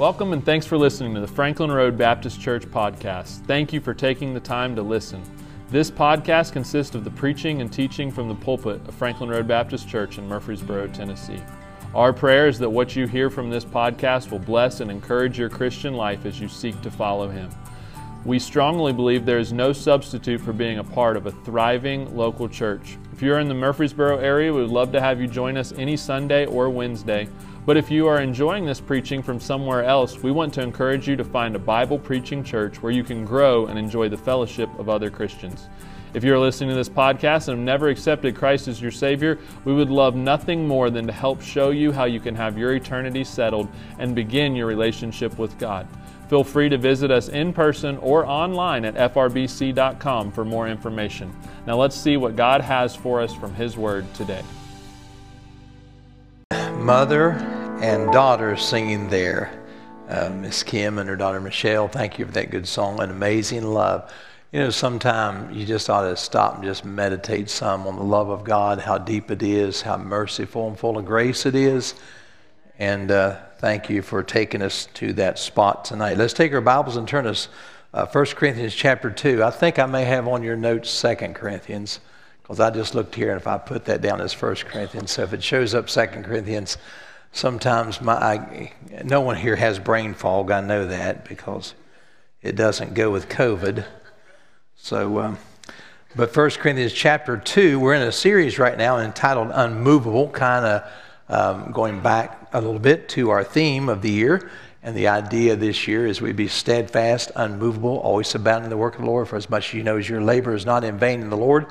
Welcome and thanks for listening to the Franklin Road Baptist Church podcast. Thank you for taking the time to listen. This podcast consists of the preaching and teaching from the pulpit of Franklin Road Baptist Church in Murfreesboro, Tennessee. Our prayer is that what you hear from this podcast will bless and encourage your Christian life as you seek to follow Him. We strongly believe there is no substitute for being a part of a thriving local church. If you're in the Murfreesboro area, we would love to have you join us any Sunday or Wednesday. But if you are enjoying this preaching from somewhere else, we want to encourage you to find a Bible preaching church where you can grow and enjoy the fellowship of other Christians. If you're listening to this podcast and have never accepted Christ as your Savior, we would love nothing more than to help show you how you can have your eternity settled and begin your relationship with God. Feel free to visit us in person or online at frbc.com for more information. Now let's see what God has for us from His Word today mother and daughter singing there. Uh, Miss Kim and her daughter Michelle, thank you for that good song, An Amazing Love. You know, sometimes you just ought to stop and just meditate some on the love of God, how deep it is, how merciful and full of grace it is. And uh, thank you for taking us to that spot tonight. Let's take our Bibles and turn us uh, 1 Corinthians chapter 2. I think I may have on your notes 2 Corinthians. I just looked here, and if I put that down as 1 Corinthians, so if it shows up 2 Corinthians, sometimes my, I, no one here has brain fog. I know that because it doesn't go with COVID. So, um, but 1 Corinthians chapter 2, we're in a series right now entitled Unmovable, kind of um, going back a little bit to our theme of the year. And the idea this year is we be steadfast, unmovable, always abounding in the work of the Lord, for as much as you know as your labor is not in vain in the Lord.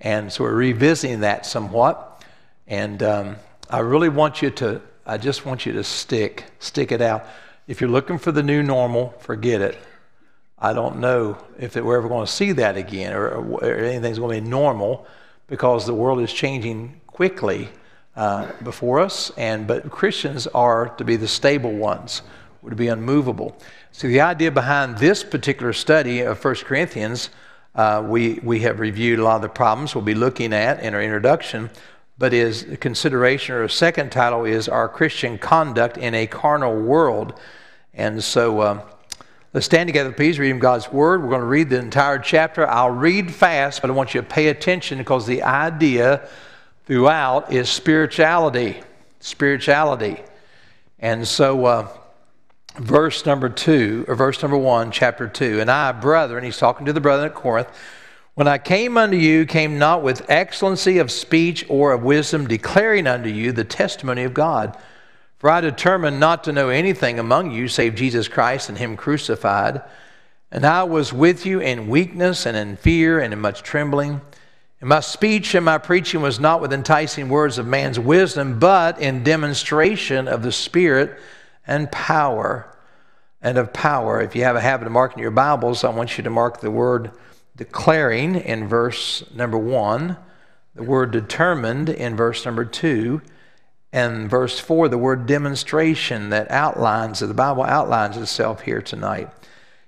And so we're revisiting that somewhat. And um, I really want you to, I just want you to stick, stick it out. If you're looking for the new normal, forget it. I don't know if we're ever going to see that again or, or anything's going to be normal because the world is changing quickly uh, before us. And but Christians are to be the stable ones, to be unmovable. So the idea behind this particular study of 1 Corinthians uh, we, we have reviewed a lot of the problems we'll be looking at in our introduction, but is consideration or a second title is Our Christian Conduct in a Carnal World. And so uh, let's stand together, please, reading God's Word. We're going to read the entire chapter. I'll read fast, but I want you to pay attention because the idea throughout is spirituality. Spirituality. And so, uh, verse number two, or verse number one, chapter two. And I, brethren, he's talking to the brethren at Corinth, when I came unto you, came not with excellency of speech or of wisdom, declaring unto you the testimony of God. For I determined not to know anything among you save Jesus Christ and Him crucified. And I was with you in weakness and in fear and in much trembling. And my speech and my preaching was not with enticing words of man's wisdom, but in demonstration of the Spirit and power. And of power. If you have a habit of marking your Bibles, I want you to mark the word declaring in verse number one, the word determined in verse number two, and verse four, the word demonstration that outlines, the Bible outlines itself here tonight.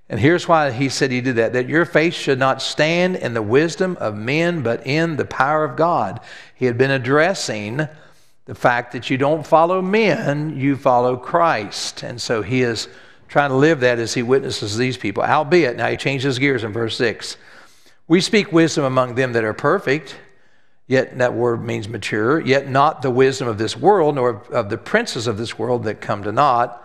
And here's why he said he did that that your faith should not stand in the wisdom of men, but in the power of God. He had been addressing the fact that you don't follow men, you follow Christ. And so he is trying to live that as he witnesses these people. Albeit, now he changes gears in verse 6. We speak wisdom among them that are perfect, yet that word means mature, yet not the wisdom of this world, nor of the princes of this world that come to naught.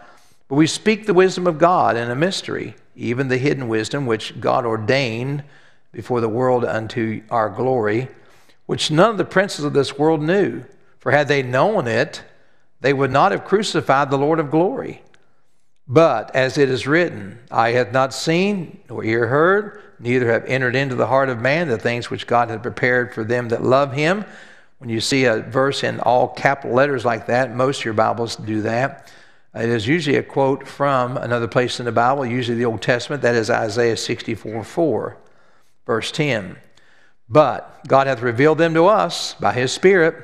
But we speak the wisdom of God in a mystery, even the hidden wisdom which God ordained before the world unto our glory, which none of the princes of this world knew. For had they known it, they would not have crucified the Lord of glory. But as it is written, I have not seen nor ear heard, neither have entered into the heart of man the things which God had prepared for them that love him. When you see a verse in all capital letters like that, most of your Bibles do that. It is usually a quote from another place in the Bible, usually the Old Testament, that is Isaiah 64 4, verse 10. But God hath revealed them to us by his Spirit.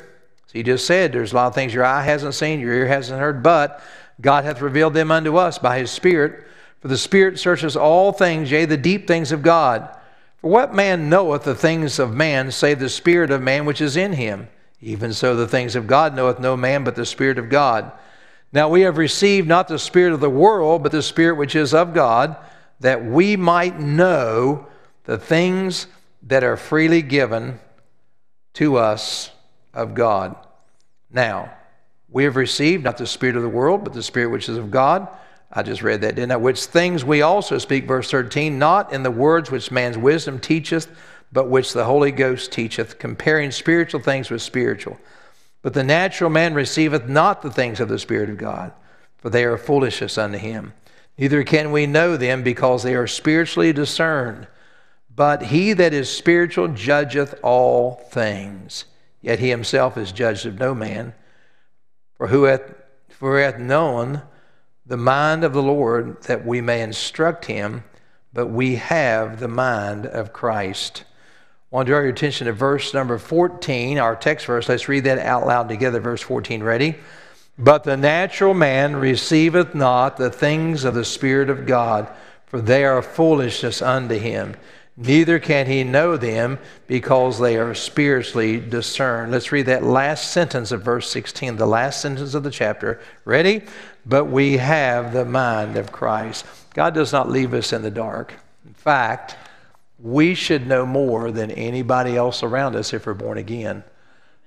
He just said there's a lot of things your eye hasn't seen, your ear hasn't heard, but God hath revealed them unto us by his Spirit. For the Spirit searches all things, yea, the deep things of God. For what man knoweth the things of man, save the Spirit of man which is in him? Even so, the things of God knoweth no man but the Spirit of God. Now we have received not the Spirit of the world, but the Spirit which is of God, that we might know the things that are freely given to us of God. Now, we have received not the Spirit of the world, but the Spirit which is of God. I just read that, didn't I? Which things we also speak, verse 13, not in the words which man's wisdom teacheth, but which the Holy Ghost teacheth, comparing spiritual things with spiritual. But the natural man receiveth not the things of the Spirit of God, for they are foolishness unto him. Neither can we know them because they are spiritually discerned. But he that is spiritual judgeth all things, yet he himself is judged of no man. For who hath, for hath known the mind of the Lord that we may instruct him, but we have the mind of Christ. I want to draw your attention to verse number 14, our text verse. Let's read that out loud together. Verse 14, ready? But the natural man receiveth not the things of the Spirit of God, for they are foolishness unto him. Neither can he know them because they are spiritually discerned. Let's read that last sentence of verse 16, the last sentence of the chapter. Ready? But we have the mind of Christ. God does not leave us in the dark. In fact, we should know more than anybody else around us if we're born again.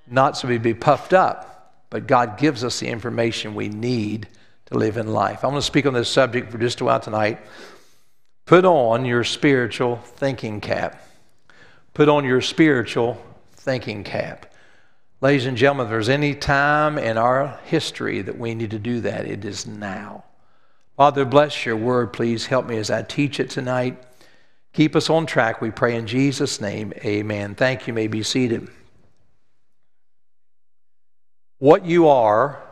Not so we'd be puffed up, but God gives us the information we need to live in life. I'm going to speak on this subject for just a while tonight. Put on your spiritual thinking cap. Put on your spiritual thinking cap. Ladies and gentlemen, if there's any time in our history that we need to do that, it is now. Father, bless your word. Please help me as I teach it tonight. Keep us on track, we pray in Jesus' name. Amen. Thank you. you may be seated. What you are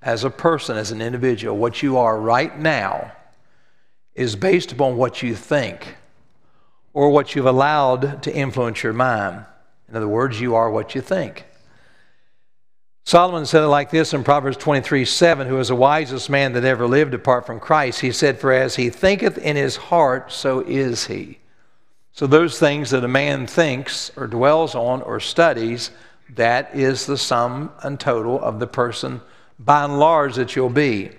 as a person, as an individual, what you are right now is based upon what you think or what you've allowed to influence your mind. In other words, you are what you think. Solomon said it like this in Proverbs 23 7, who is the wisest man that ever lived apart from Christ. He said, For as he thinketh in his heart, so is he. So, those things that a man thinks or dwells on or studies, that is the sum and total of the person by and large that you'll be.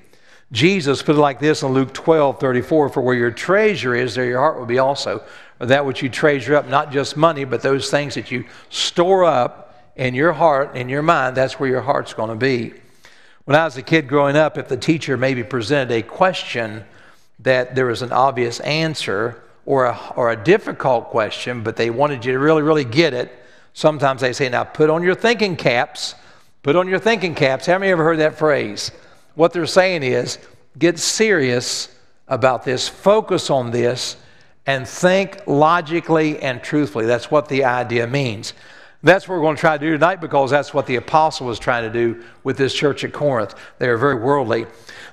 Jesus put it like this in Luke 12 34 For where your treasure is, there your heart will be also. Or that which you treasure up, not just money, but those things that you store up in your heart, in your mind, that's where your heart's going to be. When I was a kid growing up, if the teacher maybe presented a question that there was an obvious answer, or a, or a difficult question, but they wanted you to really, really get it, sometimes they say, now put on your thinking caps. Put on your thinking caps. Have you ever heard that phrase? What they're saying is, get serious about this, focus on this, and think logically and truthfully. That's what the idea means. That's what we're going to try to do tonight because that's what the apostle was trying to do with this church at Corinth. They are very worldly.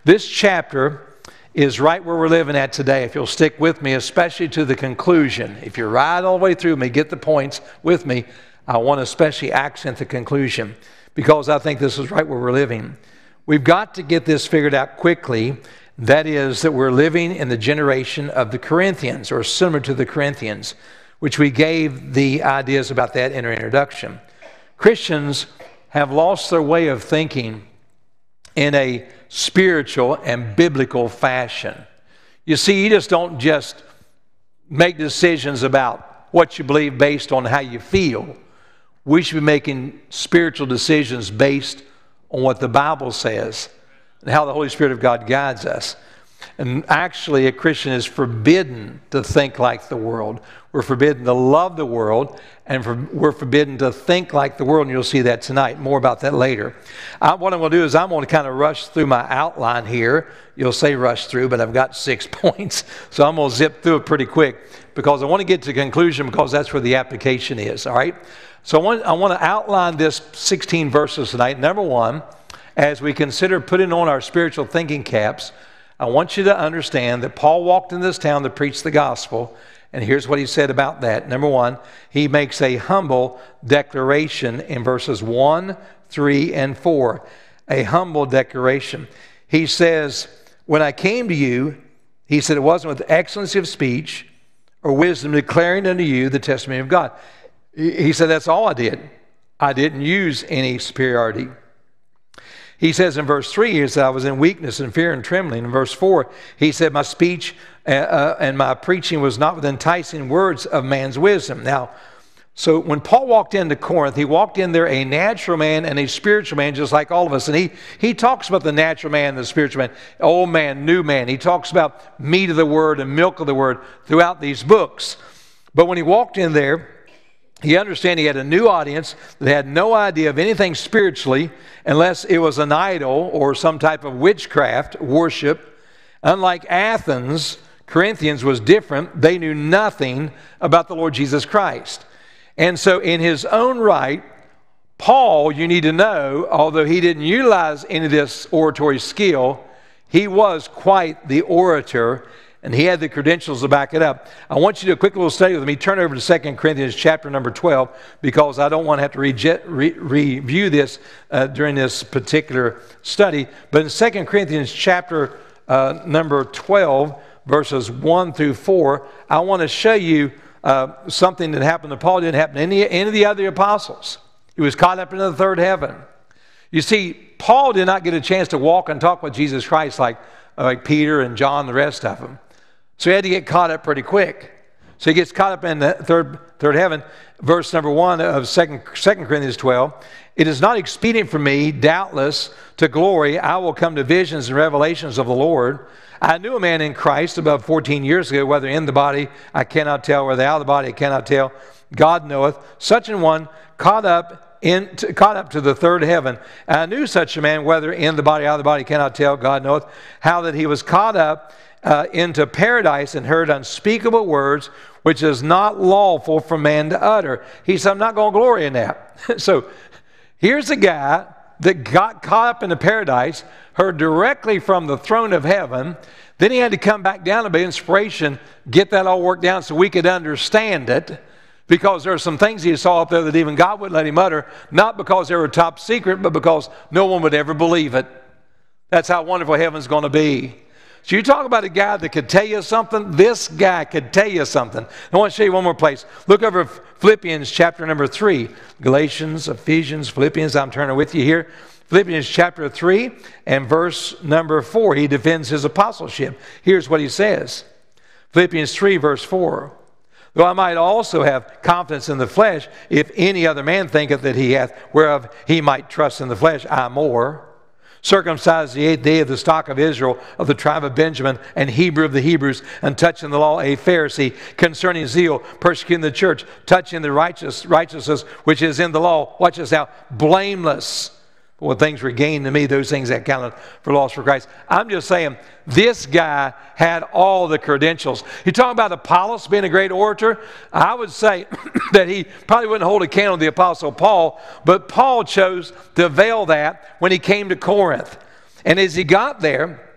This chapter is right where we're living at today. If you'll stick with me, especially to the conclusion, if you're right all the way through me, get the points with me. I want to especially accent the conclusion because I think this is right where we're living. We've got to get this figured out quickly. That is, that we're living in the generation of the Corinthians, or similar to the Corinthians, which we gave the ideas about that in our introduction. Christians have lost their way of thinking in a spiritual and biblical fashion. You see, you just don't just make decisions about what you believe based on how you feel. We should be making spiritual decisions based on what the Bible says and how the Holy Spirit of God guides us. And actually, a Christian is forbidden to think like the world. We're forbidden to love the world, and for, we're forbidden to think like the world, and you'll see that tonight. More about that later. I, what I'm going to do is I'm going to kind of rush through my outline here. You'll say rush through, but I've got six points, so I'm going to zip through it pretty quick because I want to get to conclusion because that's where the application is, all right? So I want, I want to outline this 16 verses tonight. Number one, as we consider putting on our spiritual thinking caps, I want you to understand that Paul walked in this town to preach the gospel, and here's what he said about that. Number one, he makes a humble declaration in verses 1, 3, and 4. A humble declaration. He says, When I came to you, he said, it wasn't with excellency of speech or wisdom declaring unto you the testimony of God. He said, That's all I did. I didn't use any superiority. He says in verse 3, he said, I was in weakness and fear and trembling. In verse 4, he said, My speech uh, uh, and my preaching was not with enticing words of man's wisdom. Now, so when Paul walked into Corinth, he walked in there a natural man and a spiritual man, just like all of us. And he, he talks about the natural man and the spiritual man, old man, new man. He talks about meat of the word and milk of the word throughout these books. But when he walked in there, he understood he had a new audience that had no idea of anything spiritually unless it was an idol or some type of witchcraft worship. Unlike Athens, Corinthians was different. They knew nothing about the Lord Jesus Christ. And so, in his own right, Paul, you need to know, although he didn't utilize any of this oratory skill, he was quite the orator and he had the credentials to back it up. I want you to do a quick little study with me. Turn over to 2 Corinthians chapter number 12 because I don't want to have to re- review this uh, during this particular study. But in 2 Corinthians chapter uh, number 12, verses 1 through 4, I want to show you uh, something that happened to Paul didn't happen to any, any of the other apostles. He was caught up into the third heaven. You see, Paul did not get a chance to walk and talk with Jesus Christ like, like Peter and John, the rest of them. So he had to get caught up pretty quick. So he gets caught up in the third, third heaven. Verse number one of 2 Corinthians 12. It is not expedient for me, doubtless, to glory. I will come to visions and revelations of the Lord. I knew a man in Christ about 14 years ago, whether in the body I cannot tell, whether out of the body I cannot tell. God knoweth. Such an one caught up in, to, caught up to the third heaven. I knew such a man, whether in the body, out of the body, cannot tell, God knoweth, how that he was caught up uh, into paradise and heard unspeakable words, which is not lawful for man to utter. He said, I'm not going to glory in that. so here's a guy that got caught up in the paradise, heard directly from the throne of heaven. Then he had to come back down to be inspiration, get that all worked out so we could understand it. Because there are some things he saw up there that even God wouldn't let him utter, not because they were top secret, but because no one would ever believe it. That's how wonderful heaven's going to be. So you talk about a guy that could tell you something. This guy could tell you something. I want to show you one more place. Look over Philippians chapter number three. Galatians, Ephesians, Philippians. I'm turning with you here. Philippians chapter 3 and verse number 4. He defends his apostleship. Here's what he says Philippians 3, verse 4. Though I might also have confidence in the flesh, if any other man thinketh that he hath, whereof he might trust in the flesh, I more circumcised the eighth day of the stock of Israel, of the tribe of Benjamin, and Hebrew of the Hebrews, and touching the law, a Pharisee, concerning zeal, persecuting the church, touching the righteous, righteousness which is in the law. Watch this now, blameless. When things were gained to me, those things that counted for loss for Christ. I'm just saying, this guy had all the credentials. You talk about Apollos being a great orator. I would say that he probably wouldn't hold a candle to the Apostle Paul, but Paul chose to veil that when he came to Corinth. And as he got there,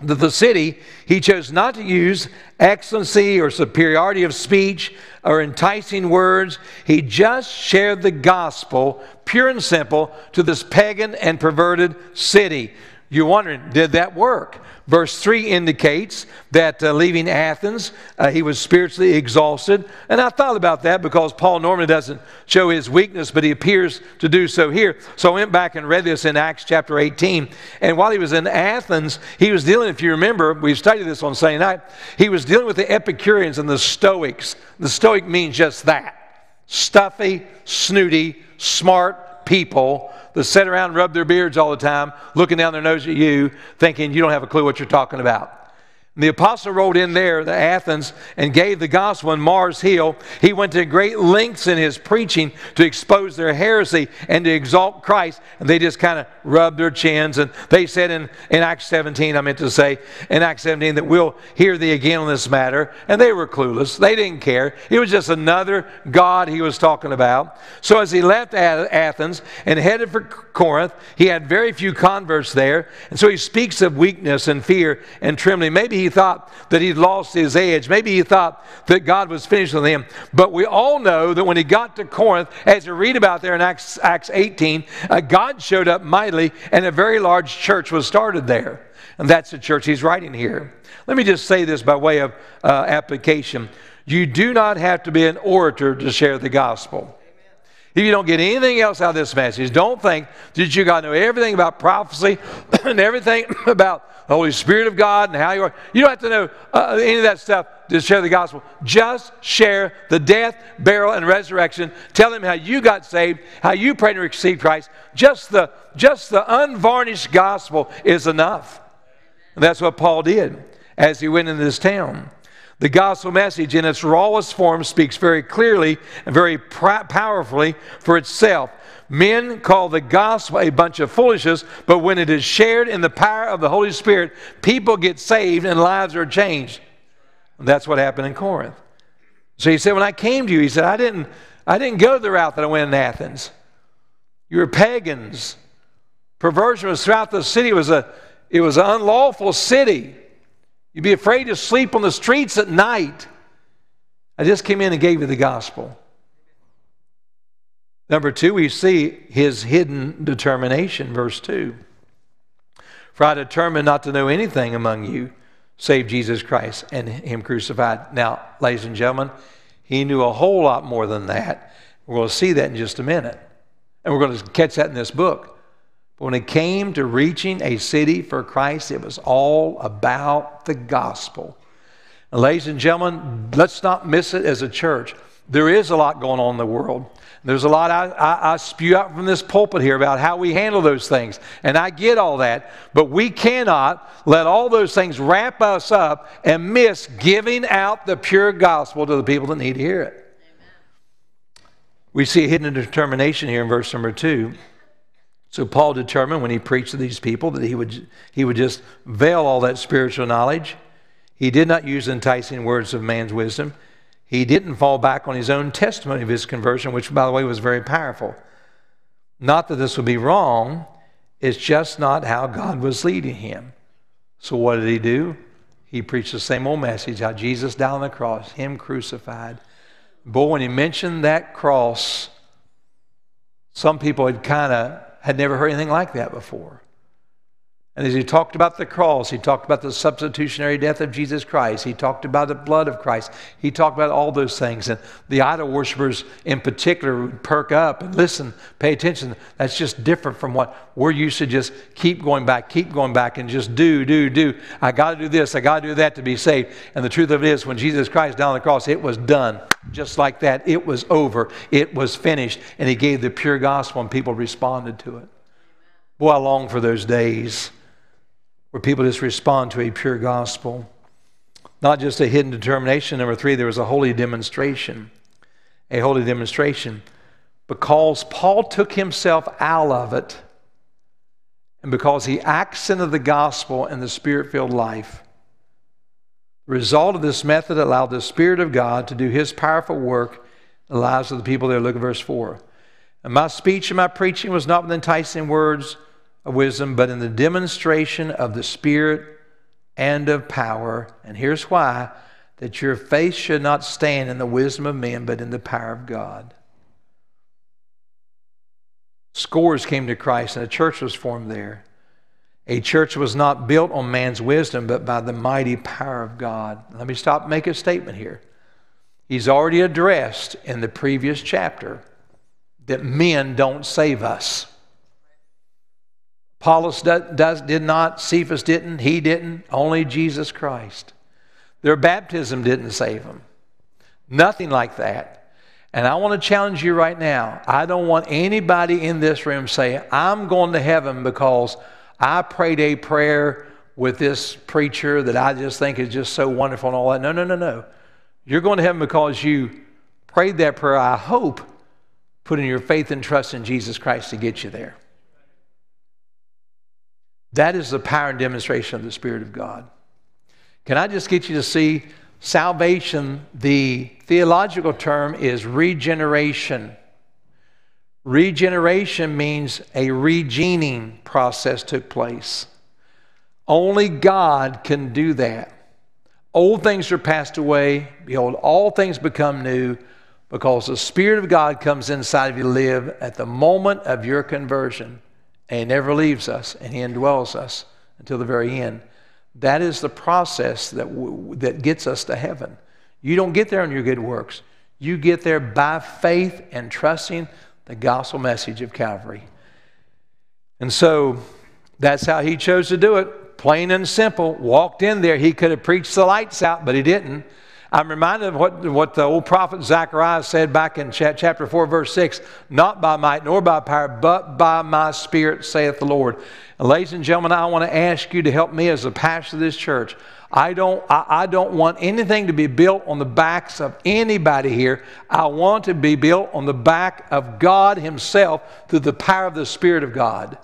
the, the city, he chose not to use excellency or superiority of speech or enticing words. He just shared the gospel, pure and simple, to this pagan and perverted city. You're wondering, did that work? Verse 3 indicates that uh, leaving Athens, uh, he was spiritually exhausted. And I thought about that because Paul normally doesn't show his weakness, but he appears to do so here. So I went back and read this in Acts chapter 18. And while he was in Athens, he was dealing, if you remember, we studied this on Sunday night, he was dealing with the Epicureans and the Stoics. The Stoic means just that stuffy, snooty, smart people that sit around and rub their beards all the time, looking down their nose at you, thinking you don't have a clue what you're talking about. The apostle rode in there to Athens and gave the gospel in Mars Hill. He went to great lengths in his preaching to expose their heresy and to exalt Christ. And they just kind of rubbed their chins. And they said in, in Acts 17, I meant to say, in Acts 17, that we'll hear thee again on this matter. And they were clueless. They didn't care. It was just another God he was talking about. So as he left Athens and headed for Corinth, he had very few converts there. And so he speaks of weakness and fear and trembling. Maybe he he thought that he'd lost his edge. Maybe he thought that God was finished with him. But we all know that when he got to Corinth, as you read about there in Acts, Acts 18, uh, God showed up mightily and a very large church was started there. And that's the church he's writing here. Let me just say this by way of uh, application. You do not have to be an orator to share the gospel. If you don't get anything else out of this message, don't think that you got to know everything about prophecy and everything about the Holy Spirit of God and how you are. You don't have to know uh, any of that stuff to share the gospel. Just share the death, burial, and resurrection. Tell them how you got saved, how you prayed to receive Christ. Just the, just the unvarnished gospel is enough. And that's what Paul did as he went into this town. The gospel message, in its rawest form, speaks very clearly and very powerfully for itself. Men call the gospel a bunch of foolishness, but when it is shared in the power of the Holy Spirit, people get saved and lives are changed. That's what happened in Corinth. So he said, When I came to you, he said, I didn't, I didn't go the route that I went in Athens. You were pagans. Perversion was throughout the city. It was, a, it was an unlawful city. You'd be afraid to sleep on the streets at night. I just came in and gave you the gospel. Number two, we see his hidden determination, verse 2. For I determined not to know anything among you save Jesus Christ and Him crucified. Now, ladies and gentlemen, he knew a whole lot more than that. We're going to see that in just a minute. And we're going to catch that in this book. When it came to reaching a city for Christ, it was all about the gospel. And ladies and gentlemen, let's not miss it as a church. There is a lot going on in the world. There's a lot I, I, I, spew out from this pulpit here about how we handle those things. And I get all that. But we cannot let all those things wrap us up and miss giving out the pure gospel to the people that need to hear it. Amen. We see a hidden determination here in verse number two. So Paul determined when he preached to these people that he would, he would just veil all that spiritual knowledge. He did not use enticing words of man's wisdom. He didn't fall back on his own testimony of his conversion, which, by the way, was very powerful. Not that this would be wrong, it's just not how God was leading him. So, what did he do? He preached the same old message how Jesus died on the cross, him crucified. Boy, when he mentioned that cross, some people had kind of had never heard anything like that before. And as he talked about the cross, he talked about the substitutionary death of Jesus Christ. He talked about the blood of Christ. He talked about all those things. And the idol worshippers in particular would perk up and listen, pay attention. That's just different from what we're used to just keep going back, keep going back, and just do, do, do. I got to do this, I got to do that to be saved. And the truth of it is, when Jesus Christ died on the cross, it was done. Just like that, it was over, it was finished. And he gave the pure gospel, and people responded to it. Boy, I long for those days where people just respond to a pure gospel. Not just a hidden determination. Number three, there was a holy demonstration. A holy demonstration. Because Paul took himself out of it, and because he accented the gospel in the spirit filled life. The result of this method allowed the Spirit of God to do his powerful work in the lives of the people there. Look at verse 4. And my speech and my preaching was not with enticing words of wisdom, but in the demonstration of the Spirit and of power. And here's why that your faith should not stand in the wisdom of men, but in the power of God. Scores came to Christ, and a church was formed there. A church was not built on man's wisdom, but by the mighty power of God. Let me stop and make a statement here. He's already addressed in the previous chapter that men don't save us. Apollos does, did not, Cephas didn't, he didn't, only Jesus Christ. Their baptism didn't save them. Nothing like that. And I want to challenge you right now. I don't want anybody in this room say, I'm going to heaven because I prayed a prayer with this preacher that I just think is just so wonderful and all that. No, no, no, no. You're going to heaven because you prayed that prayer, I hope, putting your faith and trust in Jesus Christ to get you there. That is the power and demonstration of the Spirit of God. Can I just get you to see salvation? The theological term is regeneration. Regeneration means a regening process took place. Only God can do that. Old things are passed away. Behold, all things become new because the Spirit of God comes inside of you to live at the moment of your conversion and He never leaves us, and He indwells us until the very end. That is the process that, w- that gets us to heaven. You don't get there on your good works. You get there by faith and trusting the gospel message of Calvary. And so that's how he chose to do it, plain and simple. Walked in there. He could have preached the lights out, but he didn't. I'm reminded of what, what the old prophet Zechariah said back in chapter 4, verse 6 Not by might nor by power, but by my spirit, saith the Lord. And ladies and gentlemen, I want to ask you to help me as a pastor of this church. I don't, I, I don't want anything to be built on the backs of anybody here. I want to be built on the back of God Himself through the power of the Spirit of God.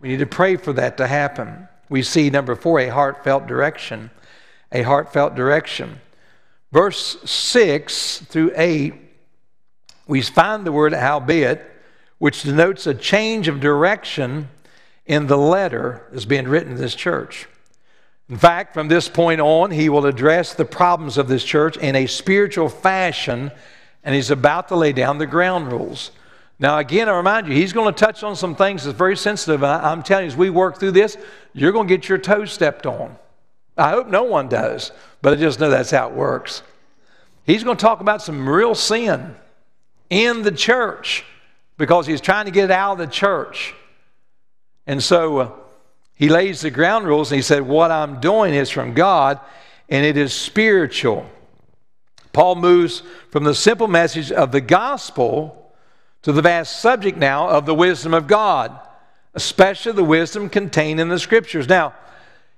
We need to pray for that to happen. We see, number four, a heartfelt direction. A heartfelt direction. Verse 6 through 8, we find the word howbeit, which denotes a change of direction in the letter that's being written to this church. In fact, from this point on, he will address the problems of this church in a spiritual fashion, and he's about to lay down the ground rules. Now, again, I remind you, he's going to touch on some things that's very sensitive. I'm telling you, as we work through this, you're going to get your toes stepped on. I hope no one does, but I just know that's how it works. He's going to talk about some real sin in the church because he's trying to get it out of the church. And so uh, he lays the ground rules and he said, What I'm doing is from God and it is spiritual. Paul moves from the simple message of the gospel to the vast subject now of the wisdom of God, especially the wisdom contained in the scriptures. Now,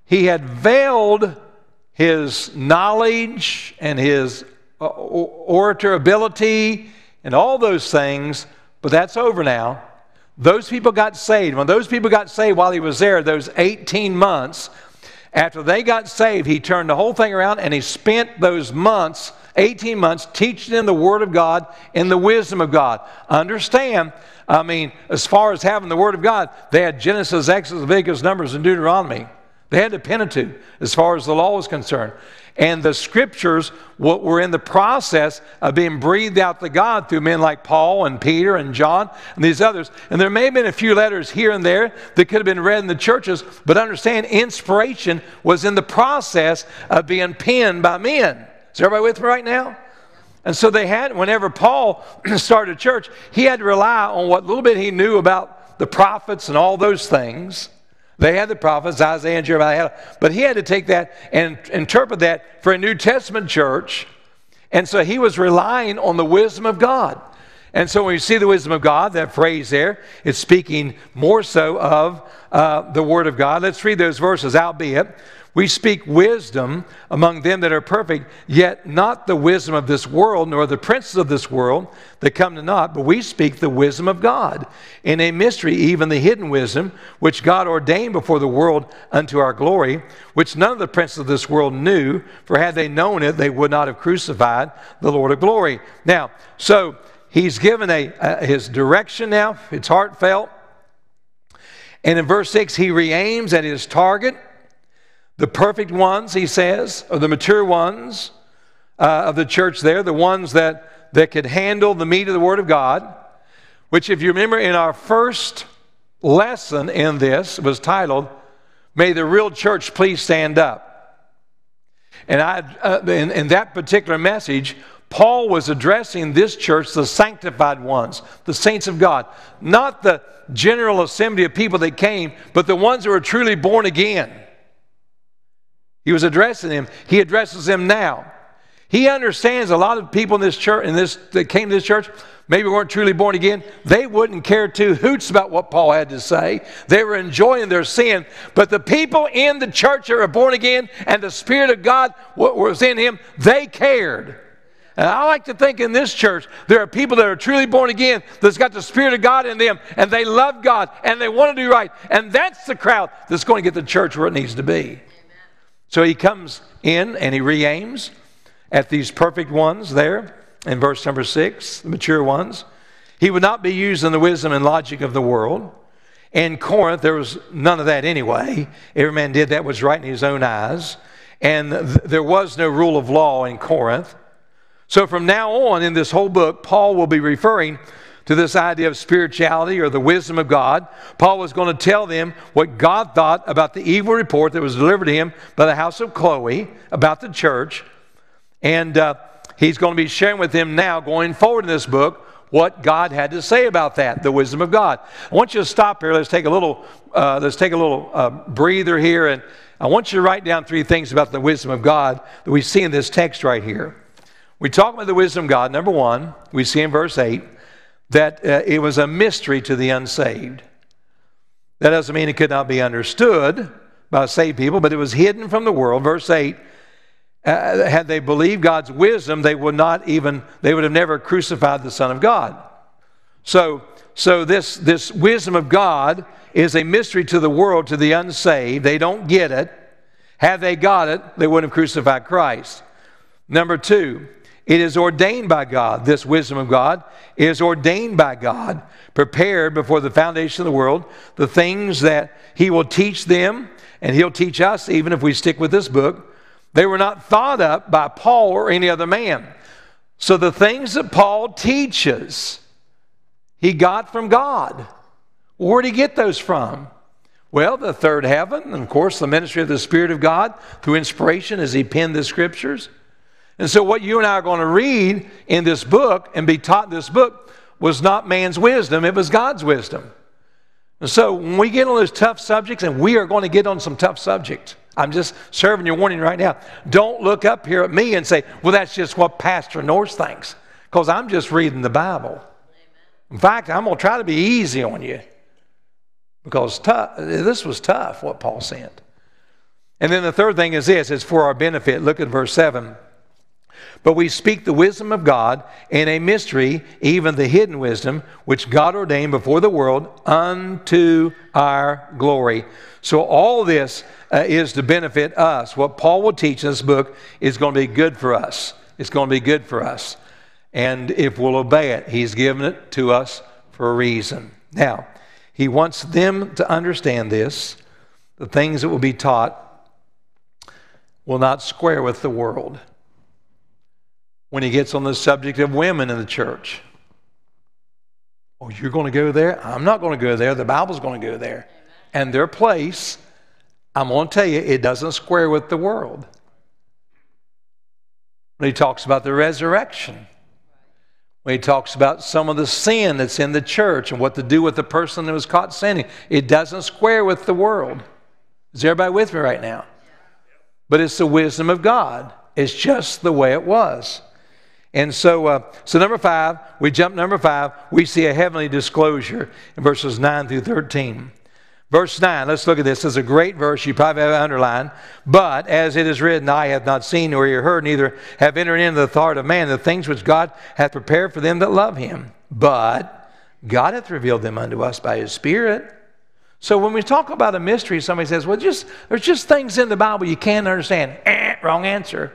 he had veiled his knowledge and his uh, orator ability and all those things, but that's over now. Those people got saved. When those people got saved while he was there, those 18 months, after they got saved, he turned the whole thing around and he spent those months, 18 months, teaching them the Word of God and the wisdom of God. Understand, I mean, as far as having the Word of God, they had Genesis, Exodus, Leviticus, Numbers, and Deuteronomy. They had the Pentateuch as far as the law was concerned. And the scriptures were in the process of being breathed out to God through men like Paul and Peter and John and these others. And there may have been a few letters here and there that could have been read in the churches, but understand inspiration was in the process of being penned by men. Is everybody with me right now? And so they had, whenever Paul started a church, he had to rely on what little bit he knew about the prophets and all those things. They had the prophets, Isaiah and Jeremiah, but he had to take that and interpret that for a New Testament church. And so he was relying on the wisdom of God. And so when you see the wisdom of God, that phrase there, it's speaking more so of uh, the Word of God. Let's read those verses. Albeit, we speak wisdom among them that are perfect, yet not the wisdom of this world, nor the princes of this world that come to naught, but we speak the wisdom of God, in a mystery, even the hidden wisdom, which God ordained before the world unto our glory, which none of the princes of this world knew, for had they known it, they would not have crucified the Lord of glory. Now, so he's given a, his direction now, it's heartfelt. And in verse 6, he re aims at his target the perfect ones, he says, or the mature ones uh, of the church there, the ones that, that could handle the meat of the Word of God, which, if you remember in our first lesson in this, was titled, May the Real Church Please Stand Up. And I, uh, in, in that particular message, Paul was addressing this church, the sanctified ones, the saints of God, not the general assembly of people that came, but the ones who were truly born again. He was addressing them. He addresses them now. He understands a lot of people in this church, in this that came to this church, maybe weren't truly born again. They wouldn't care two hoots about what Paul had to say. They were enjoying their sin. But the people in the church that were born again and the Spirit of God was in him, they cared. And I like to think in this church, there are people that are truly born again that's got the Spirit of God in them, and they love God, and they want to do right. And that's the crowd that's going to get the church where it needs to be. So he comes in and he re aims at these perfect ones there in verse number six, the mature ones. He would not be used in the wisdom and logic of the world. In Corinth, there was none of that anyway. Every man did that was right in his own eyes. And th- there was no rule of law in Corinth. So from now on in this whole book, Paul will be referring to this idea of spirituality or the wisdom of God. Paul was going to tell them what God thought about the evil report that was delivered to him by the house of Chloe about the church. And uh, he's going to be sharing with them now, going forward in this book, what God had to say about that, the wisdom of God. I want you to stop here. Let's take a little, uh, let's take a little uh, breather here, and I want you to write down three things about the wisdom of God that we see in this text right here. We talk about the wisdom of God. Number one, we see in verse 8 that uh, it was a mystery to the unsaved. That doesn't mean it could not be understood by saved people, but it was hidden from the world. Verse 8 uh, had they believed God's wisdom, they would not even, they would have never crucified the Son of God. So, so this, this wisdom of God is a mystery to the world, to the unsaved. They don't get it. Had they got it, they wouldn't have crucified Christ. Number two, it is ordained by God. This wisdom of God is ordained by God, prepared before the foundation of the world, the things that He will teach them, and He'll teach us, even if we stick with this book they were not thought up by Paul or any other man. So the things that Paul teaches, he got from God. Where did he get those from? Well, the third heaven, and of course, the ministry of the Spirit of God through inspiration as he penned the scriptures. And so, what you and I are going to read in this book and be taught in this book was not man's wisdom, it was God's wisdom. And so, when we get on those tough subjects, and we are going to get on some tough subjects, I'm just serving your warning right now. Don't look up here at me and say, well, that's just what Pastor Norris thinks, because I'm just reading the Bible. In fact, I'm going to try to be easy on you because tough, this was tough, what Paul sent. And then the third thing is this it's for our benefit. Look at verse 7. But we speak the wisdom of God in a mystery, even the hidden wisdom, which God ordained before the world unto our glory. So all this uh, is to benefit us. What Paul will teach in this book is going to be good for us. It's going to be good for us. And if we'll obey it, he's given it to us for a reason. Now, he wants them to understand this. The things that will be taught will not square with the world when he gets on the subject of women in the church. Oh, you're going to go there? I'm not going to go there. The Bible's going to go there. And their place, I'm going to tell you, it doesn't square with the world. When he talks about the resurrection, when he talks about some of the sin that's in the church and what to do with the person that was caught sinning, it doesn't square with the world. Is everybody with me right now? But it's the wisdom of God. It's just the way it was. And so, uh, so number five, we jump number five, we see a heavenly disclosure in verses 9 through 13. Verse 9, let's look at this. This is a great verse. You probably have it underlined. But as it is written, I have not seen nor ear heard, neither have entered into the thought of man the things which God hath prepared for them that love him. But God hath revealed them unto us by his Spirit. So when we talk about a mystery, somebody says, well, just, there's just things in the Bible you can't understand. Eh, wrong answer.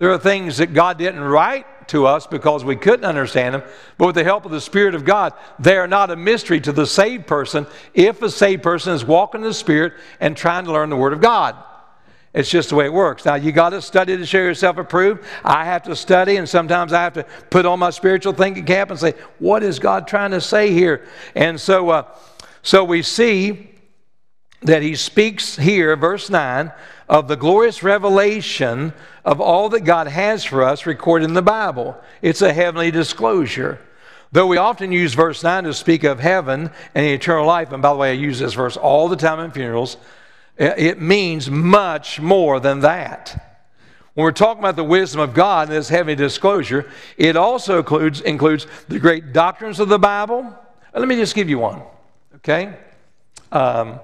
There are things that God didn't write to us because we couldn't understand them, but with the help of the Spirit of God, they are not a mystery to the saved person if a saved person is walking in the Spirit and trying to learn the Word of God. It's just the way it works. Now, you got to study to show yourself approved. I have to study, and sometimes I have to put on my spiritual thinking cap and say, What is God trying to say here? And so, uh, so we see that he speaks here, verse 9, of the glorious revelation of all that God has for us recorded in the Bible. It's a heavenly disclosure. Though we often use verse 9 to speak of heaven and eternal life, and by the way, I use this verse all the time in funerals, it means much more than that. When we're talking about the wisdom of God and this heavenly disclosure, it also includes, includes the great doctrines of the Bible. Let me just give you one, okay? Um,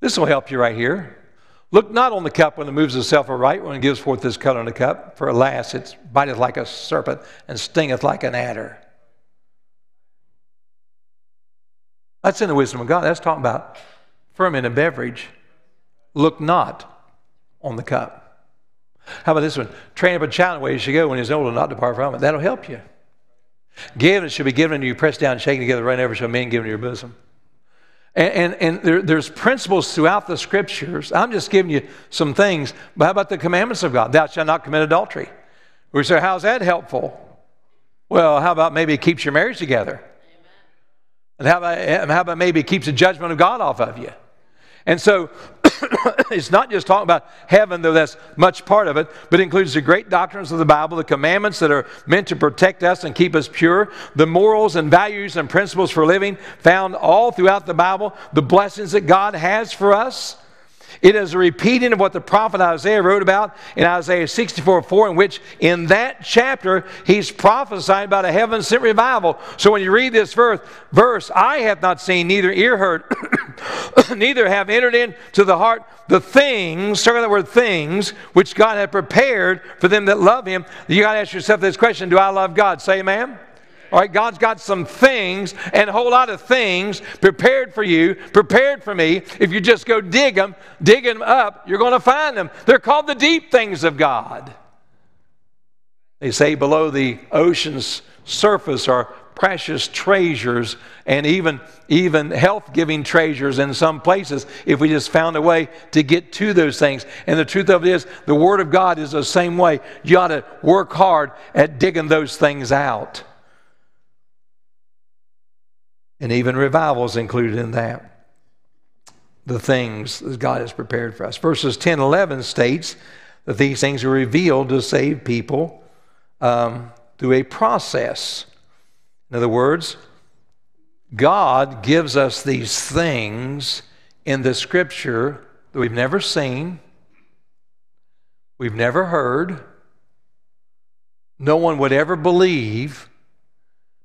this will help you right here. Look not on the cup when it moves itself aright, when it gives forth this color in the cup, for alas, it biteth like a serpent and stingeth like an adder. That's in the wisdom of God. That's talking about fermented beverage. Look not on the cup. How about this one? Train up a child in the way he should go when he's older, not depart from it. That'll help you. Give, and it should be given to you, pressed down, shaken together, right over shall men give to your bosom. And, and, and there, there's principles throughout the scriptures. I'm just giving you some things. But how about the commandments of God? Thou shalt not commit adultery. We say, how's that helpful? Well, how about maybe it keeps your marriage together? And how about, how about maybe it keeps the judgment of God off of you? And so it's not just talking about heaven, though that's much part of it, but includes the great doctrines of the Bible, the commandments that are meant to protect us and keep us pure, the morals and values and principles for living found all throughout the Bible, the blessings that God has for us. It is a repeating of what the prophet Isaiah wrote about in Isaiah 64 4, in which in that chapter he's prophesying about a heaven sent revival. So when you read this verse, verse, I have not seen, neither ear heard, neither have entered into the heart the things, talking the word things, which God had prepared for them that love him. You got to ask yourself this question Do I love God? Say amen. All right, God's got some things and a whole lot of things prepared for you, prepared for me. If you just go dig them, dig them up, you're going to find them. They're called the deep things of God. They say below the ocean's surface are precious treasures and even, even health giving treasures in some places if we just found a way to get to those things. And the truth of it is, the Word of God is the same way. You ought to work hard at digging those things out. And even revivals included in that. The things that God has prepared for us. Verses 10 11 states that these things are revealed to save people um, through a process. In other words, God gives us these things in the scripture that we've never seen, we've never heard, no one would ever believe,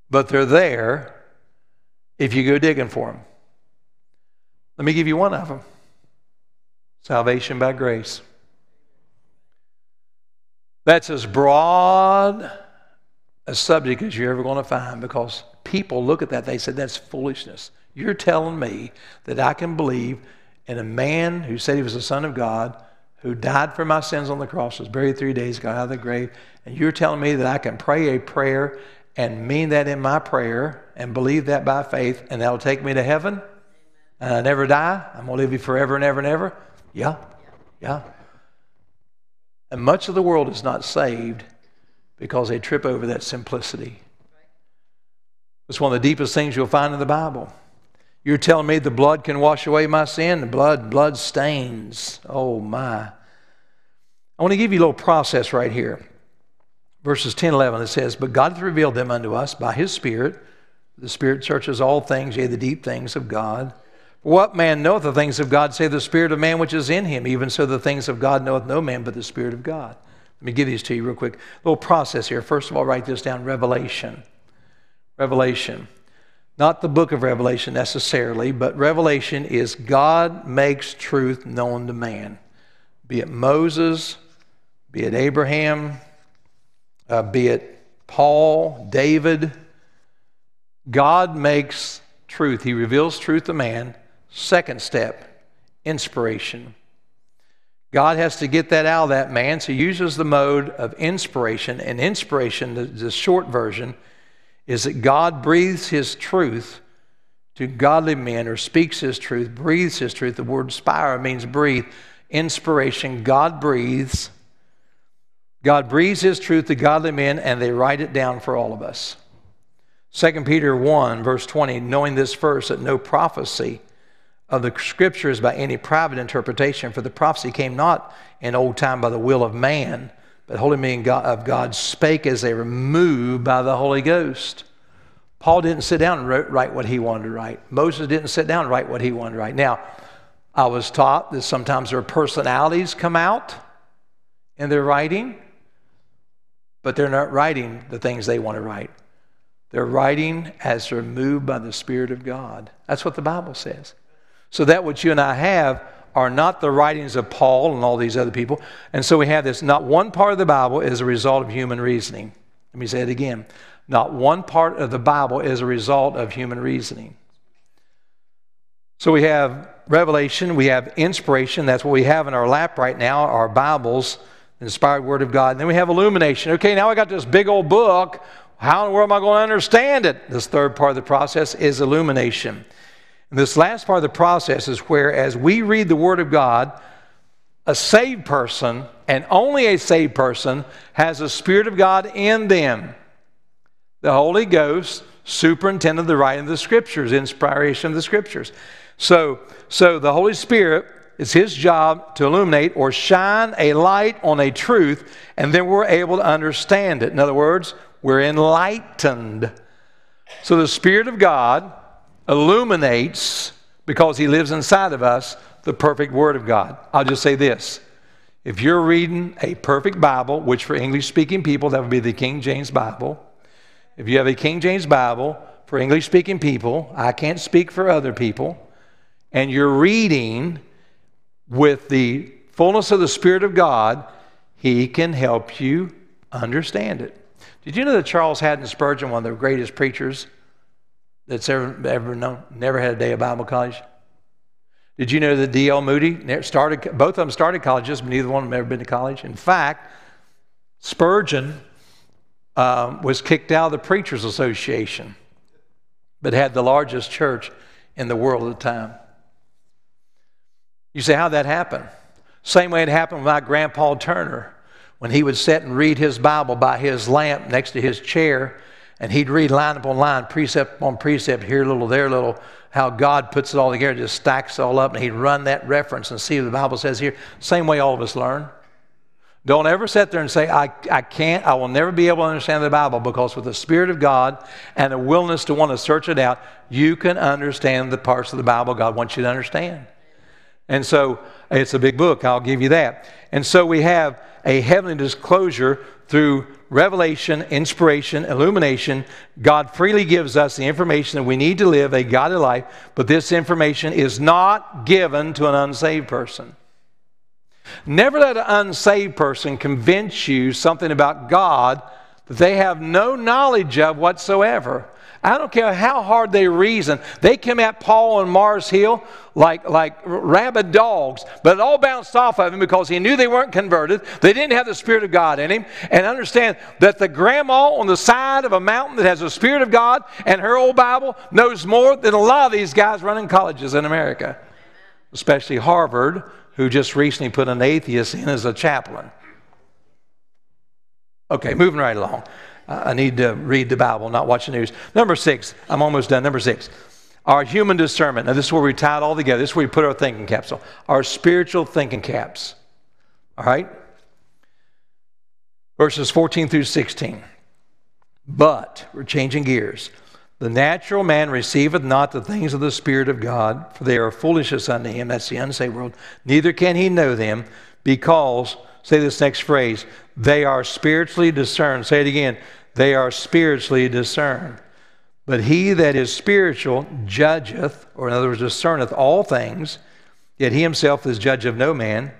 but they're there if you go digging for them. Let me give you one of them salvation by grace. That's as broad a subject as you're ever going to find because people look at that, they said, that's foolishness. You're telling me that I can believe in a man who said he was the Son of God, who died for my sins on the cross, was buried three days, got out of the grave, and you're telling me that I can pray a prayer and mean that in my prayer and believe that by faith, and that'll take me to heaven, and I never die. I'm to live you forever and ever and ever. Yeah, yeah. And much of the world is not saved because they trip over that simplicity. It's one of the deepest things you'll find in the Bible. You're telling me the blood can wash away my sin? The blood, blood stains. Oh my. I want to give you a little process right here. Verses 10 11, it says, But God hath revealed them unto us by his Spirit. The Spirit searches all things, yea, the deep things of God. What man knoweth the things of God, save the Spirit of man which is in him? Even so, the things of God knoweth no man but the Spirit of God. Let me give these to you real quick. A little process here. First of all, write this down Revelation. Revelation. Not the book of Revelation necessarily, but Revelation is God makes truth known to man. Be it Moses, be it Abraham, uh, be it Paul, David, God makes truth. He reveals truth to man. Second step, inspiration. God has to get that out of that man, so he uses the mode of inspiration. And inspiration, the, the short version, is that God breathes his truth to godly men or speaks his truth, breathes his truth. The word spire means breathe. Inspiration, God breathes. God breathes his truth to godly men, and they write it down for all of us. 2 Peter 1, verse 20, knowing this first, that no prophecy of the scriptures by any private interpretation, for the prophecy came not in old time by the will of man, but holy men of God spake as they were moved by the Holy Ghost. Paul didn't sit down and write what he wanted to write. Moses didn't sit down and write what he wanted to write. Now, I was taught that sometimes their personalities come out in their writing, but they're not writing the things they want to write. They're writing as they're moved by the Spirit of God. That's what the Bible says. So that what you and I have are not the writings of Paul and all these other people. And so we have this not one part of the Bible is a result of human reasoning. Let me say it again. Not one part of the Bible is a result of human reasoning. So we have revelation, we have inspiration. That's what we have in our lap right now, our Bibles, inspired Word of God. And then we have illumination. Okay, now I got this big old book. How in the world am I going to understand it? This third part of the process is illumination. And this last part of the process is where, as we read the Word of God, a saved person, and only a saved person, has the Spirit of God in them. The Holy Ghost superintended the writing of the Scriptures, inspiration of the Scriptures. So, so the Holy Spirit It's His job to illuminate or shine a light on a truth, and then we're able to understand it. In other words, we're enlightened. So the Spirit of God illuminates, because He lives inside of us, the perfect Word of God. I'll just say this. If you're reading a perfect Bible, which for English speaking people, that would be the King James Bible. If you have a King James Bible for English speaking people, I can't speak for other people, and you're reading with the fullness of the Spirit of God, He can help you understand it. Did you know that Charles Haddon Spurgeon, one of the greatest preachers that's ever, ever known, never had a day of Bible college? Did you know that D.L. Moody started, both of them started colleges, but neither one of them ever been to college? In fact, Spurgeon um, was kicked out of the Preachers Association, but had the largest church in the world at the time. You say, how'd that happen? Same way it happened with my grandpa Turner when he would sit and read his Bible by his lamp next to his chair, and he'd read line upon line, precept upon precept, here a little, there a little, how God puts it all together, just stacks it all up, and he'd run that reference and see what the Bible says here. Same way all of us learn. Don't ever sit there and say, I, I can't, I will never be able to understand the Bible because with the Spirit of God and a willingness to want to search it out, you can understand the parts of the Bible God wants you to understand. And so it's a big book, I'll give you that. And so we have a heavenly disclosure through revelation, inspiration, illumination. God freely gives us the information that we need to live a godly life, but this information is not given to an unsaved person. Never let an unsaved person convince you something about God that they have no knowledge of whatsoever. I don't care how hard they reason. They come at Paul on Mars Hill like, like rabid dogs, but it all bounced off of him because he knew they weren't converted. They didn't have the Spirit of God in him. And understand that the grandma on the side of a mountain that has the Spirit of God and her old Bible knows more than a lot of these guys running colleges in America, especially Harvard, who just recently put an atheist in as a chaplain. Okay, moving right along. I need to read the Bible, not watch the news. Number six, I'm almost done. Number six, our human discernment. Now, this is where we tie it all together. This is where we put our thinking caps on. Our spiritual thinking caps. All right? Verses 14 through 16. But, we're changing gears. The natural man receiveth not the things of the Spirit of God, for they are foolishness unto him. That's the unsaved world. Neither can he know them, because, say this next phrase, they are spiritually discerned. Say it again. They are spiritually discerned. But he that is spiritual judgeth, or in other words, discerneth all things, yet he himself is judge of no man.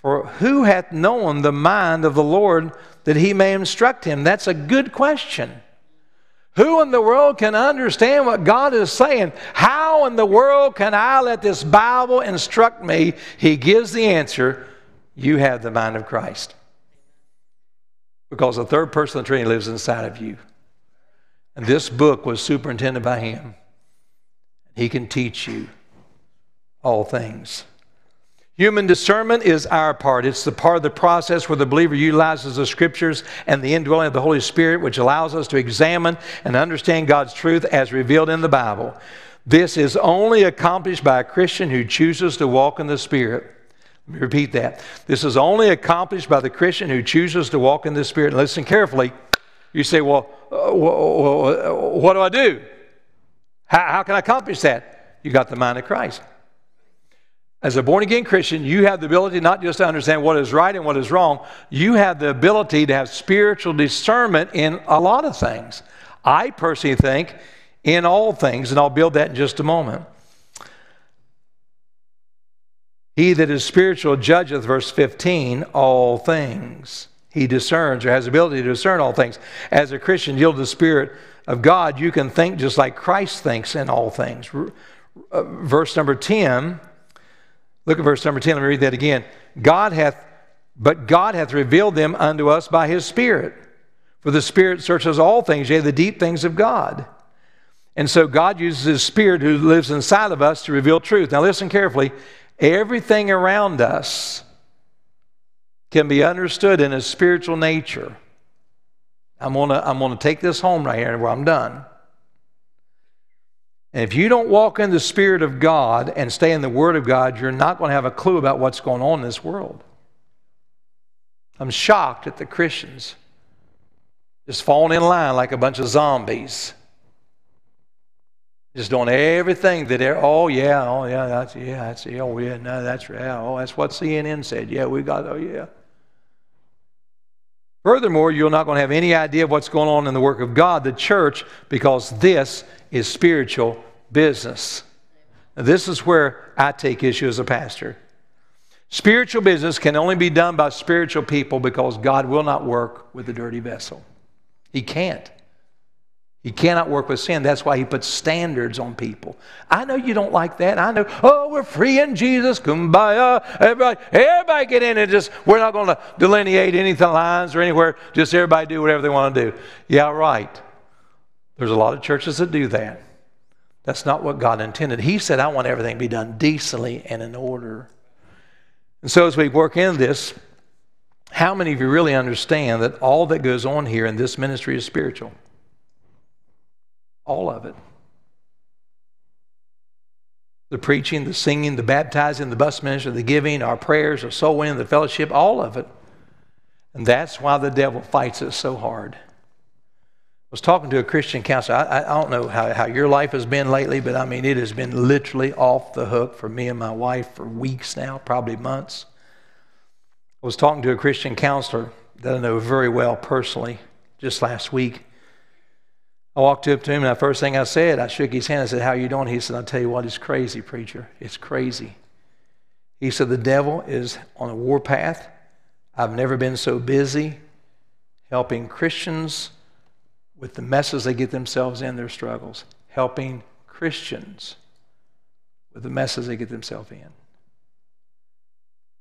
For who hath known the mind of the Lord that he may instruct him? That's a good question. Who in the world can understand what God is saying? How in the world can I let this Bible instruct me? He gives the answer you have the mind of Christ. Because the third person of the Trinity lives inside of you. And this book was superintended by him. He can teach you all things. Human discernment is our part. It's the part of the process where the believer utilizes the scriptures and the indwelling of the Holy Spirit, which allows us to examine and understand God's truth as revealed in the Bible. This is only accomplished by a Christian who chooses to walk in the Spirit. Repeat that. This is only accomplished by the Christian who chooses to walk in the Spirit. And listen carefully. You say, well, uh, what do I do? How, how can I accomplish that? You got the mind of Christ. As a born again Christian, you have the ability not just to understand what is right and what is wrong, you have the ability to have spiritual discernment in a lot of things. I personally think in all things, and I'll build that in just a moment. He that is spiritual judgeth, verse 15, all things. He discerns or has ability to discern all things. As a Christian, yield to the Spirit of God, you can think just like Christ thinks in all things. Uh, verse number 10 Look at verse number 10. Let me read that again. God hath, but God hath revealed them unto us by his Spirit. For the Spirit searches all things, yea, the deep things of God. And so God uses his Spirit who lives inside of us to reveal truth. Now listen carefully. Everything around us can be understood in a spiritual nature. I'm gonna, I'm gonna take this home right here where I'm done. And if you don't walk in the Spirit of God and stay in the Word of God, you're not going to have a clue about what's going on in this world. I'm shocked at the Christians just falling in line like a bunch of zombies. Just doing everything that oh yeah, oh yeah, that's yeah, that's oh yeah, no, that's right. Oh, that's what CNN said. Yeah, we got oh yeah. Furthermore, you're not going to have any idea of what's going on in the work of God, the church, because this is spiritual business. This is where I take issue as a pastor. Spiritual business can only be done by spiritual people because God will not work with a dirty vessel. He can't. He cannot work with sin. That's why he puts standards on people. I know you don't like that. I know, oh, we're free in Jesus. Kumbaya. Everybody, everybody get in and just, we're not going to delineate any lines or anywhere. Just everybody do whatever they want to do. Yeah, right. There's a lot of churches that do that. That's not what God intended. He said, I want everything to be done decently and in order. And so as we work in this, how many of you really understand that all that goes on here in this ministry is spiritual? All of it. The preaching, the singing, the baptizing, the bus ministry, the giving, our prayers, our soul winning, the fellowship, all of it. And that's why the devil fights us so hard. I was talking to a Christian counselor. I, I don't know how, how your life has been lately, but I mean, it has been literally off the hook for me and my wife for weeks now, probably months. I was talking to a Christian counselor that I know very well personally just last week. I walked up to him, and the first thing I said, I shook his hand. I said, How you doing? He said, I'll tell you what, it's crazy, preacher. It's crazy. He said, The devil is on a warpath. I've never been so busy helping Christians with the messes they get themselves in, their struggles, helping Christians with the messes they get themselves in.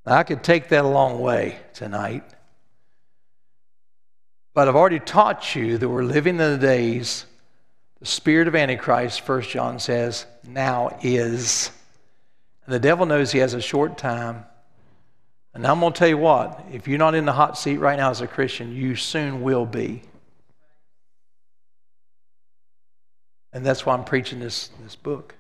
Now, I could take that a long way tonight. But I've already taught you that we're living in the days, the spirit of Antichrist, First John says, now is. And the devil knows he has a short time. And I'm going to tell you what, if you're not in the hot seat right now as a Christian, you soon will be. And that's why I'm preaching this, this book.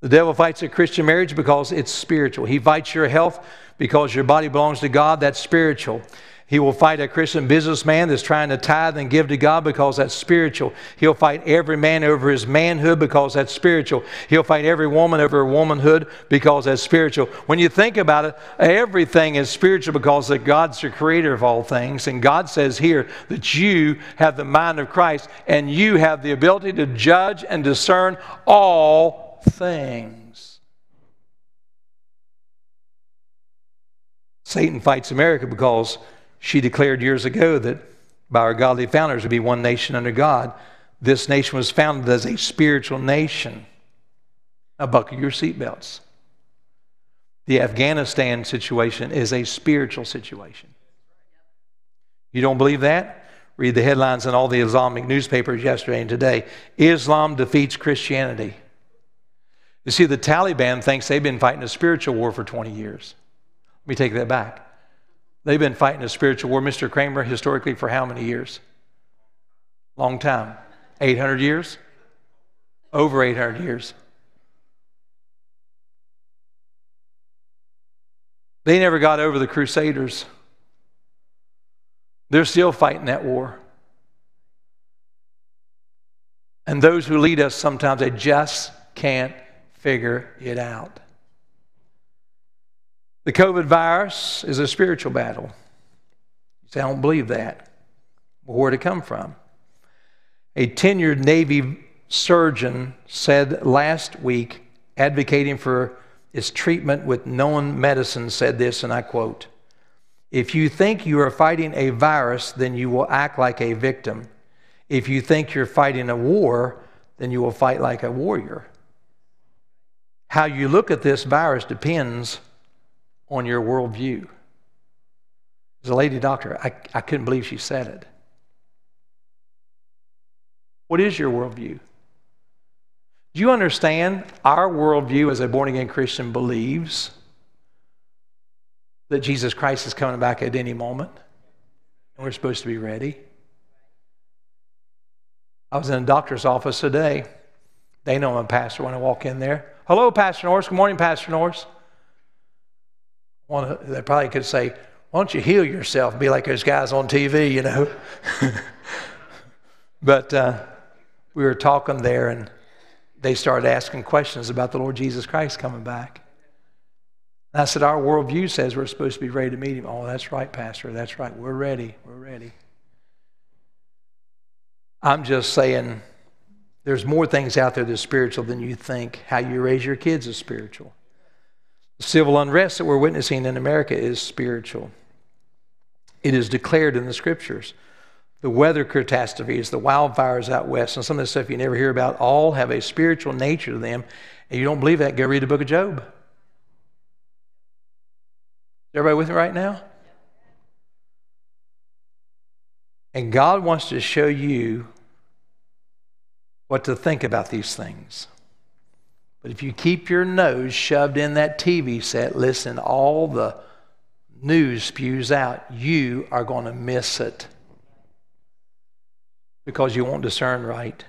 The devil fights a Christian marriage because it's spiritual. He fights your health because your body belongs to God. That's spiritual. He will fight a Christian businessman that's trying to tithe and give to God because that's spiritual. He'll fight every man over his manhood because that's spiritual. He'll fight every woman over her womanhood because that's spiritual. When you think about it, everything is spiritual because that God's the creator of all things. And God says here that you have the mind of Christ and you have the ability to judge and discern all things. Satan fights America because she declared years ago that by our godly founders would be one nation under God. This nation was founded as a spiritual nation. Now, buckle your seatbelts. The Afghanistan situation is a spiritual situation. You don't believe that? Read the headlines in all the Islamic newspapers yesterday and today. Islam defeats Christianity. You see, the Taliban thinks they've been fighting a spiritual war for 20 years. Let me take that back. They've been fighting a spiritual war, Mr. Kramer, historically for how many years? Long time. 800 years? Over 800 years. They never got over the Crusaders. They're still fighting that war. And those who lead us sometimes, they just can't figure it out. The COVID virus is a spiritual battle. You say, I don't believe that. Well, where'd it come from? A tenured Navy surgeon said last week, advocating for its treatment with known medicine, said this, and I quote If you think you are fighting a virus, then you will act like a victim. If you think you're fighting a war, then you will fight like a warrior. How you look at this virus depends on your worldview. As a lady doctor, I, I couldn't believe she said it. What is your worldview? Do you understand our worldview as a born again Christian believes that Jesus Christ is coming back at any moment and we're supposed to be ready? I was in a doctor's office today. They know I'm a pastor when I walk in there. Hello, Pastor Norris. Good morning, Pastor Norris. One, they probably could say, Why don't you heal yourself and be like those guys on TV, you know? but uh, we were talking there, and they started asking questions about the Lord Jesus Christ coming back. And I said, Our worldview says we're supposed to be ready to meet him. Oh, that's right, Pastor. That's right. We're ready. We're ready. I'm just saying there's more things out there that's spiritual than you think. How you raise your kids is spiritual. The civil unrest that we're witnessing in America is spiritual. It is declared in the scriptures. The weather catastrophes, the wildfires out west, and some of the stuff you never hear about all have a spiritual nature to them. And you don't believe that, go read the book of Job. Everybody with me right now? And God wants to show you what to think about these things. But if you keep your nose shoved in that TV set, listen, all the news spews out, you are going to miss it because you won't discern right.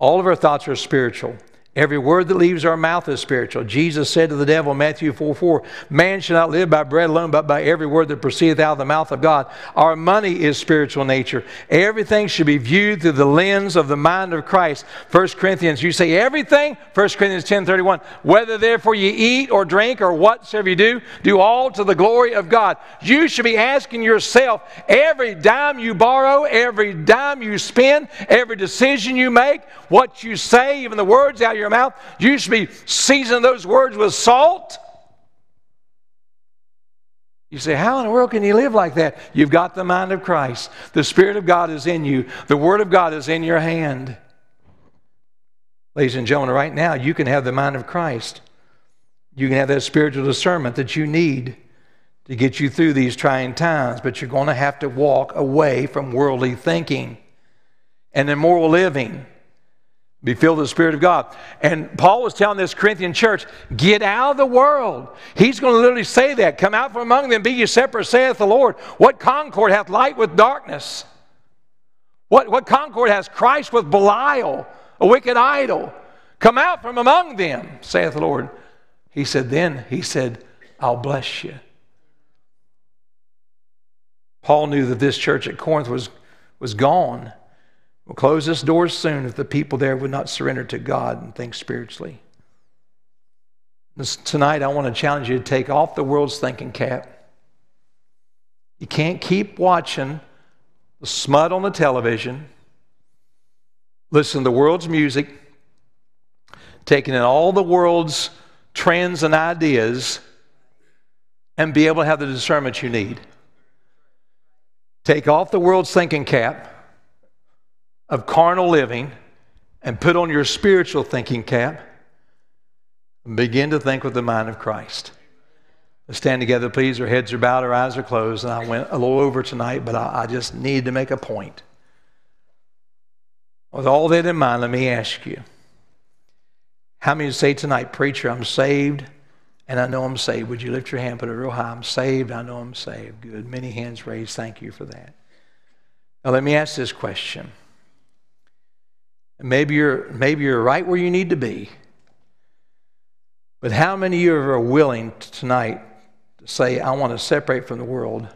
All of our thoughts are spiritual. Every word that leaves our mouth is spiritual. Jesus said to the devil, Matthew 4 4, Man shall not live by bread alone, but by every word that proceedeth out of the mouth of God. Our money is spiritual nature. Everything should be viewed through the lens of the mind of Christ. 1 Corinthians, you say everything? 1 Corinthians ten thirty one. Whether therefore you eat or drink or whatsoever you do, do all to the glory of God. You should be asking yourself every dime you borrow, every dime you spend, every decision you make, what you say, even the words out your mouth, you should be seasoning those words with salt. You say, How in the world can you live like that? You've got the mind of Christ. The Spirit of God is in you, the Word of God is in your hand. Ladies and gentlemen, right now, you can have the mind of Christ. You can have that spiritual discernment that you need to get you through these trying times, but you're going to have to walk away from worldly thinking and immoral living. Be filled with the Spirit of God. And Paul was telling this Corinthian church, get out of the world. He's going to literally say that. Come out from among them, be ye separate, saith the Lord. What concord hath light with darkness? What, what concord has Christ with Belial, a wicked idol? Come out from among them, saith the Lord. He said, then, he said, I'll bless you. Paul knew that this church at Corinth was, was gone. We'll close this door soon if the people there would not surrender to God and think spiritually. This, tonight, I want to challenge you to take off the world's thinking cap. You can't keep watching the smut on the television, listen to the world's music, taking in all the world's trends and ideas, and be able to have the discernment you need. Take off the world's thinking cap of carnal living and put on your spiritual thinking cap and begin to think with the mind of Christ. Let's stand together, please. Our heads are bowed, our eyes are closed. And I went a little over tonight, but I, I just need to make a point. With all that in mind, let me ask you how many say tonight, Preacher, I'm saved and I know I'm saved? Would you lift your hand, put it real high? I'm saved, I know I'm saved. Good. Many hands raised. Thank you for that. Now, let me ask this question Maybe you're, maybe you're right where you need to be. But how many of you are willing tonight to say, I want to separate from the world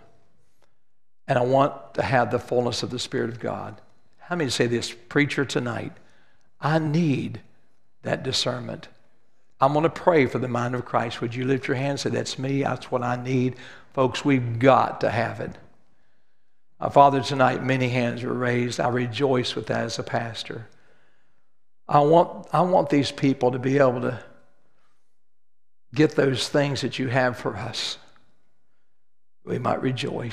and I want to have the fullness of the Spirit of God? How many say this, preacher, tonight? I need that discernment. I'm going to pray for the mind of Christ. Would you lift your hand and say, That's me, that's what I need? Folks, we've got to have it. Uh, Father, tonight many hands were raised. I rejoice with that as a pastor. I want, I want these people to be able to get those things that you have for us. We might rejoice.